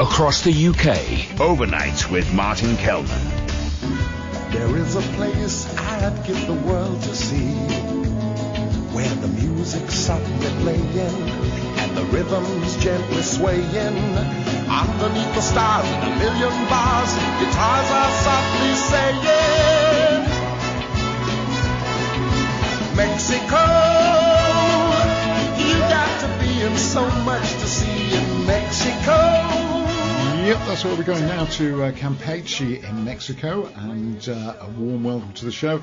across the UK. Overnight with Martin Kelner. There is a place I'd give the world to see where the music's softly playing and the rhythm's gently swaying. Underneath the stars in a million bars, guitars are softly saying, that's where we're going now to uh, Campeche in Mexico, and uh, a warm welcome to the show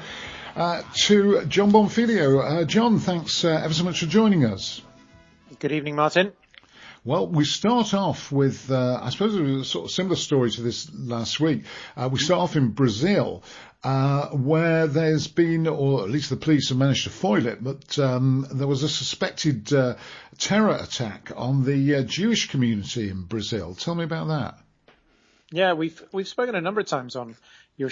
uh, to Jon Bonfiglio. Uh, Jon, thanks uh, ever so much for joining us. Good evening, Martin. Well, we start off with, uh, I suppose it was a sort of similar story to this last week. Uh, we start off in Brazil, uh, where there's been, or at least the police have managed to foil it, but um, there was a suspected uh, terror attack on the uh, Jewish community in Brazil. Tell me about that. Yeah, we've we've spoken a number of times on your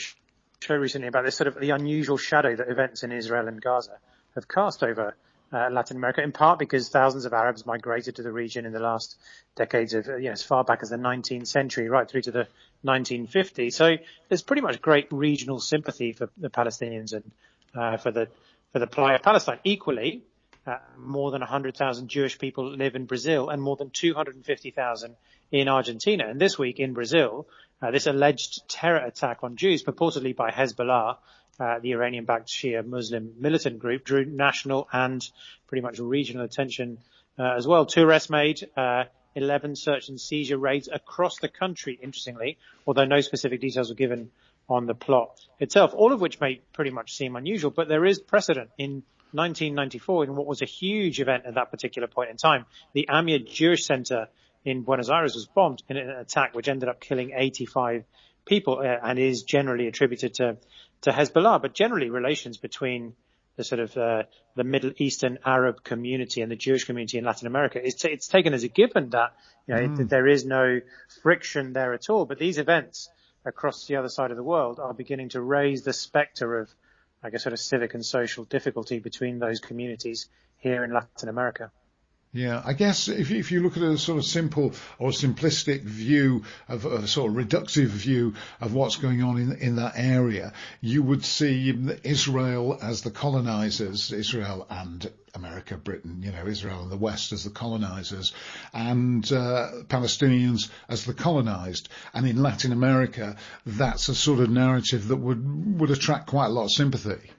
show recently about this sort of the unusual shadow that events in Israel and Gaza have cast over uh, Latin America, in part because thousands of Arabs migrated to the region in the last decades of, you know, as far back as the 19th century, right through to the 1950s. So there's pretty much great regional sympathy for the Palestinians and uh, for the for the plight of Palestine. Equally, uh, more than 100,000 Jewish people live in Brazil and more than 250,000 in Argentina. And this week in Brazil, uh, this alleged terror attack on Jews, purportedly by Hezbollah, uh, the Iranian-backed Shia Muslim militant group, drew national and pretty much regional attention uh, as well. Two arrests made, uh, 11 search and seizure raids across the country, interestingly, although no specific details were given on the plot itself, all of which may pretty much seem unusual, but there is precedent in 1994 in what was a huge event at that particular point in time. The Amia Jewish Center in Buenos Aires was bombed in an attack which ended up killing 85 people uh, and is generally attributed to to Hezbollah, but generally relations between the sort of uh, the Middle Eastern Arab community and the Jewish community in Latin America. It's, t- it's taken as a given that you know mm. there is no friction there at all. But these events across the other side of the world are beginning to raise the specter of, I guess, sort of civic and social difficulty between those communities here in Latin America. Yeah, I guess if you, if you look at a sort of simple or simplistic view of a sort of reductive view of what's going on in in that area, you would see Israel as the colonizers, Israel and America, Britain, you know, Israel and the West as the colonizers, and uh, Palestinians as the colonized. And in Latin America, that's a sort of narrative that would would attract quite a lot of sympathy.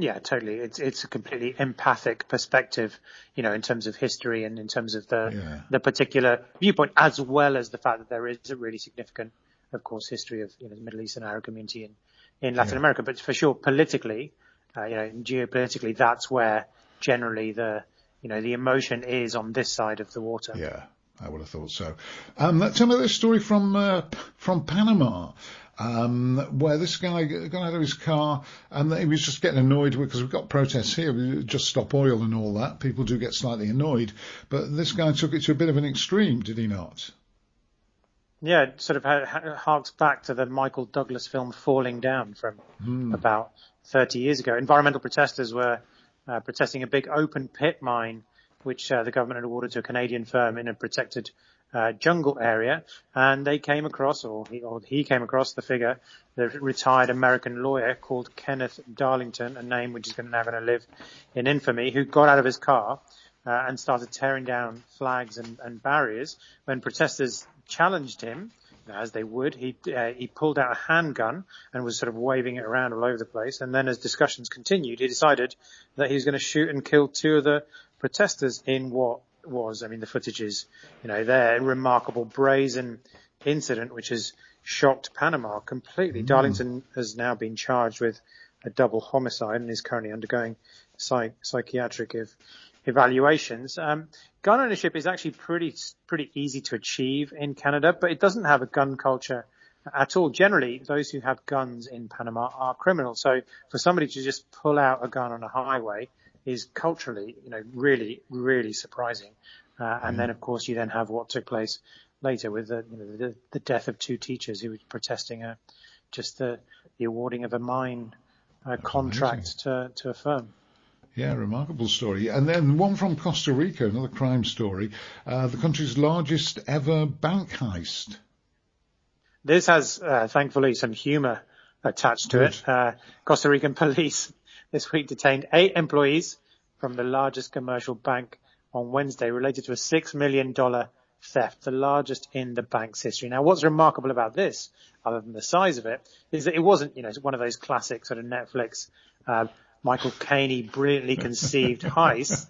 Yeah, totally. It's it's a completely empathic perspective, you know, in terms of history and in terms of the yeah. the particular viewpoint, as well as the fact that there is a really significant, of course, history of you know the Middle East and Arab community in in Latin yeah. America. But for sure, politically, uh, you know, geopolitically, that's where generally the you know the emotion is on this side of the water. Yeah. I would have thought so. Um, tell me this story from uh, from Panama um, where this guy got out of his car and he was just getting annoyed because we've got protests here, we just stop oil and all that. People do get slightly annoyed, but this guy took it to a bit of an extreme, did he not? Yeah, it sort of harks back to the Michael Douglas film Falling Down from hmm. about 30 years ago. Environmental protesters were uh, protesting a big open pit mine, which uh, the government had awarded to a Canadian firm in a protected uh, jungle area, and they came across, or he, or he came across the figure, the retired American lawyer called Kenneth Darlington, a name which is now going to live in infamy, who got out of his car uh, and started tearing down flags and, and barriers. When protesters challenged him, as they would, he uh, he pulled out a handgun and was sort of waving it around all over the place. And then, as discussions continued, he decided that he was going to shoot and kill two of the protesters in what was. I mean, the footage is, you know, there, remarkable brazen incident which has shocked Panama completely. Mm. Darlington has now been charged with a double homicide and is currently undergoing psych- psychiatric ev- evaluations. Um, gun ownership is actually pretty pretty easy to achieve in Canada, but it doesn't have a gun culture at all. Generally, those who have guns in Panama are criminals. So for somebody to just pull out a gun on a highway is culturally, you know, really, really surprising. Uh, and mm. then, of course, you then have what took place later with the, you know, the, the death of two teachers who were protesting a, uh, just the, the awarding of a mine uh, contract to, to a firm. Yeah, remarkable story. And then one from Costa Rica, another crime story. Uh, the country's largest ever bank heist. This has, uh, thankfully, some humour attached to Good. it. Uh, Costa Rican police this week detained eight employees from the largest commercial bank on Wednesday related to a $6 million theft, the largest in the bank's history. Now, what's remarkable about this, other than the size of it, is that it wasn't, you know, one of those classic sort of Netflix, uh, Michael Caine brilliantly conceived heist,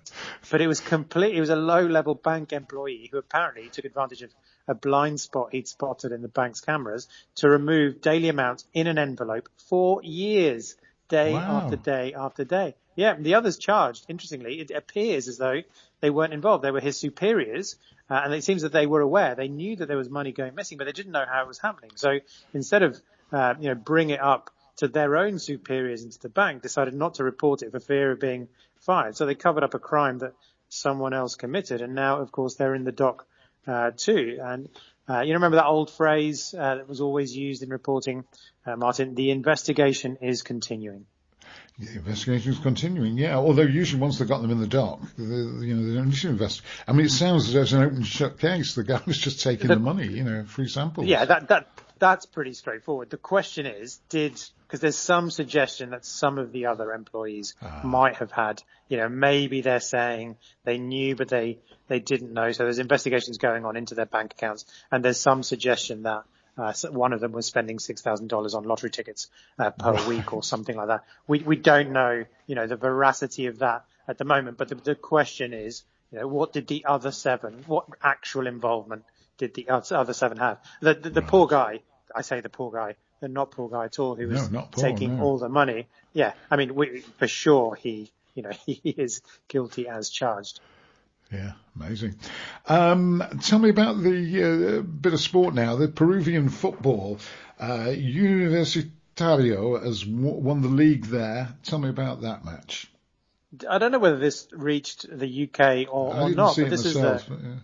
but it was complete. It was a low-level bank employee who apparently took advantage of a blind spot he'd spotted in the bank's cameras to remove daily amounts in an envelope for years, day wow. after day after day. Yeah, the others charged. Interestingly, it appears as though they weren't involved. They were his superiors, uh, and it seems that they were aware. They knew that there was money going missing, but they didn't know how it was happening. So instead of, uh, you know, bring it up to their own superiors into the bank, decided not to report it for fear of being fired. So they covered up a crime that someone else committed, and now, of course, they're in the dock uh, too. And uh, you remember that old phrase uh, that was always used in reporting, uh, Martin? The investigation is continuing. The investigation is continuing, yeah. Although usually once they've got them in the dock, they, you know, they don't need to invest. I mean, it sounds as though it's an open shut case. The guy was just taking the, the money, you know, free samples. Yeah, that that that's pretty straightforward. The question is, did because there's some suggestion that some of the other employees uh, might have had, you know, maybe they're saying they knew but they they didn't know. So there's investigations going on into their bank accounts, and there's some suggestion that uh, one of them was spending six thousand dollars on lottery tickets uh, per week or something like that. We we don't know, you know, the veracity of that at the moment. But the, the question is, you know, what did the other seven? What actual involvement did the other seven have? The the, the poor guy. I say the poor guy. The not poor guy at all, who was no, poor, taking no. all the money. Yeah, I mean, we, for sure he, you know, he is guilty as charged. Yeah, amazing. Um, tell me about the uh, bit of sport now. The Peruvian football. Uh, Universitario has won the league there. Tell me about that match. I don't know whether this reached the UK or, or not, but this myself, is the.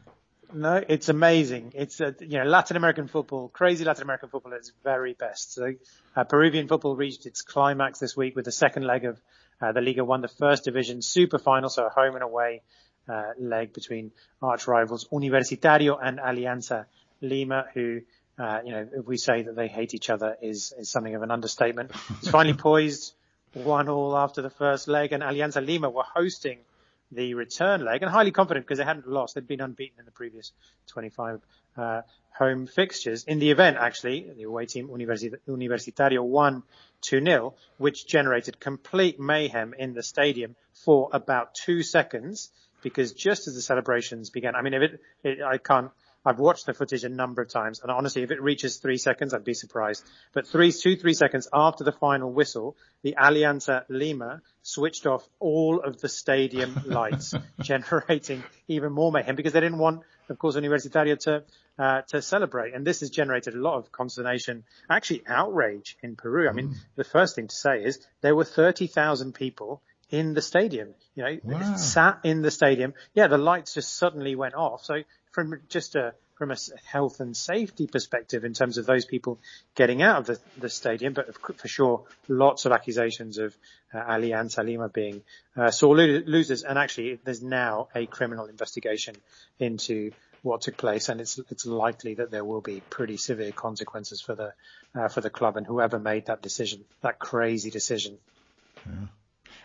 No, it's amazing. It's a, you know Latin American football, crazy Latin American football at its very best. So uh, Peruvian football reached its climax this week with the second leg of uh, the Liga One, the first division super final, so a home and away uh, leg between arch rivals Universitario and Alianza Lima, who, uh, you know, if we say that they hate each other is, is something of an understatement. It's finally poised one all after the first leg and Alianza Lima were hosting the return leg and highly confident because they hadn't lost. They'd been unbeaten in the previous 25 uh, home fixtures. In the event, actually, the away team Universitario won 2-0, which generated complete mayhem in the stadium for about two seconds because just as the celebrations began, I mean, if it, it, I can't, I've watched the footage a number of times, and honestly, if it reaches three seconds, I'd be surprised. But three, two, three seconds after the final whistle, the Alianza Lima switched off all of the stadium lights, generating even more mayhem because they didn't want, of course, Universitario to uh, to celebrate. And this has generated a lot of consternation, actually outrage in Peru. I mean, mm. the first thing to say is there were 30,000 people in the stadium. You know, wow. sat in the stadium. Yeah, the lights just suddenly went off. So from just a from a health and safety perspective, in terms of those people getting out of the, the stadium, but for sure, lots of accusations of uh, and Lima being uh, sore losers. And actually, there's now a criminal investigation into what took place, and it's it's likely that there will be pretty severe consequences for the uh, for the club and whoever made that decision, that crazy decision. Yeah.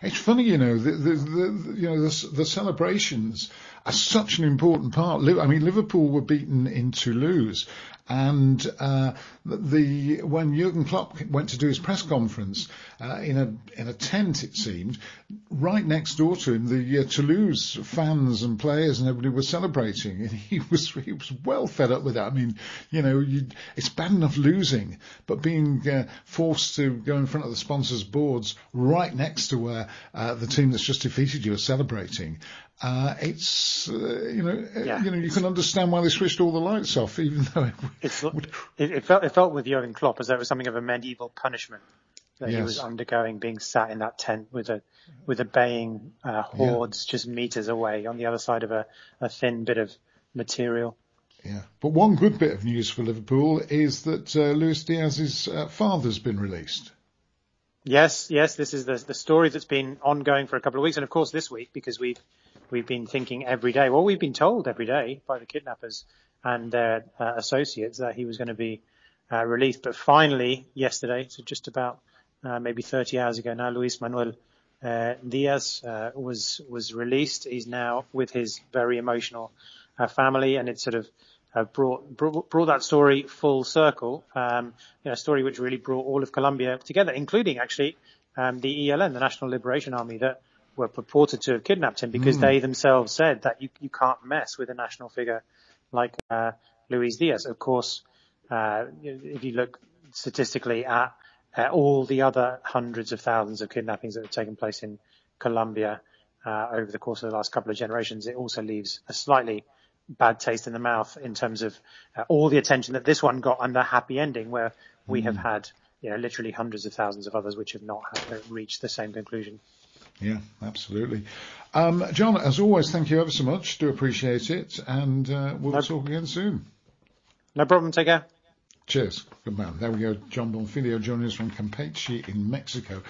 It's funny, you know, the, the, the you know the, the, celebrations are such an important part. I mean, Liverpool were beaten in Toulouse, and uh, the when Jurgen Klopp went to do his press conference uh, in a in a tent, it seemed, right next door to him, the uh, Toulouse fans and players and everybody were celebrating, and he was he was well fed up with that. I mean, you know, it's bad enough losing, but being uh, forced to go in front of the sponsors' boards right next to where uh, the team that's just defeated you are celebrating. Uh, it's uh, you know uh, yeah. you know you can understand why they switched all the lights off, even though it, would... it, it, felt it felt with Jurgen Klopp as though it was something of a medieval punishment that yes. he was undergoing, being sat in that tent with a with a baying uh, hordes yeah. just meters away on the other side of a, a thin bit of material. Yeah, but one good bit of news for Liverpool is that uh, Luis Diaz's uh, father's been released. Yes, yes, this is the the story that's been ongoing for a couple of weeks, and of course this week because we've we've been thinking every day. Well, we've been told every day by the kidnappers and their uh, associates that he was going to be uh, released, but finally yesterday, so just about uh, maybe 30 hours ago now, Luis Manuel uh, Diaz uh, was was released. He's now with his very emotional uh, family, and it sort of brought, brought, brought that story full circle. Um, you know, a story which really brought all of Colombia together, including actually um, the ELN, the National Liberation Army, that were purported to have kidnapped him because mm. they themselves said that you you can't mess with a national figure like uh, Luis Diaz. Of course, uh, if you look statistically at uh, all the other hundreds of thousands of kidnappings that have taken place in Colombia uh, over the course of the last couple of generations, it also leaves a slightly bad taste in the mouth in terms of uh, all the attention that this one got and the happy ending where we mm. have had you know, literally hundreds of thousands of others which have not reached the same conclusion. Yeah, absolutely. Um, Jon, as always, thank you ever so much. Do appreciate it. And uh, we'll no, talk again soon. No problem. Take care. Cheers. Good man. There we go. Jon Bonfiglio joining us from Campeche in Mexico.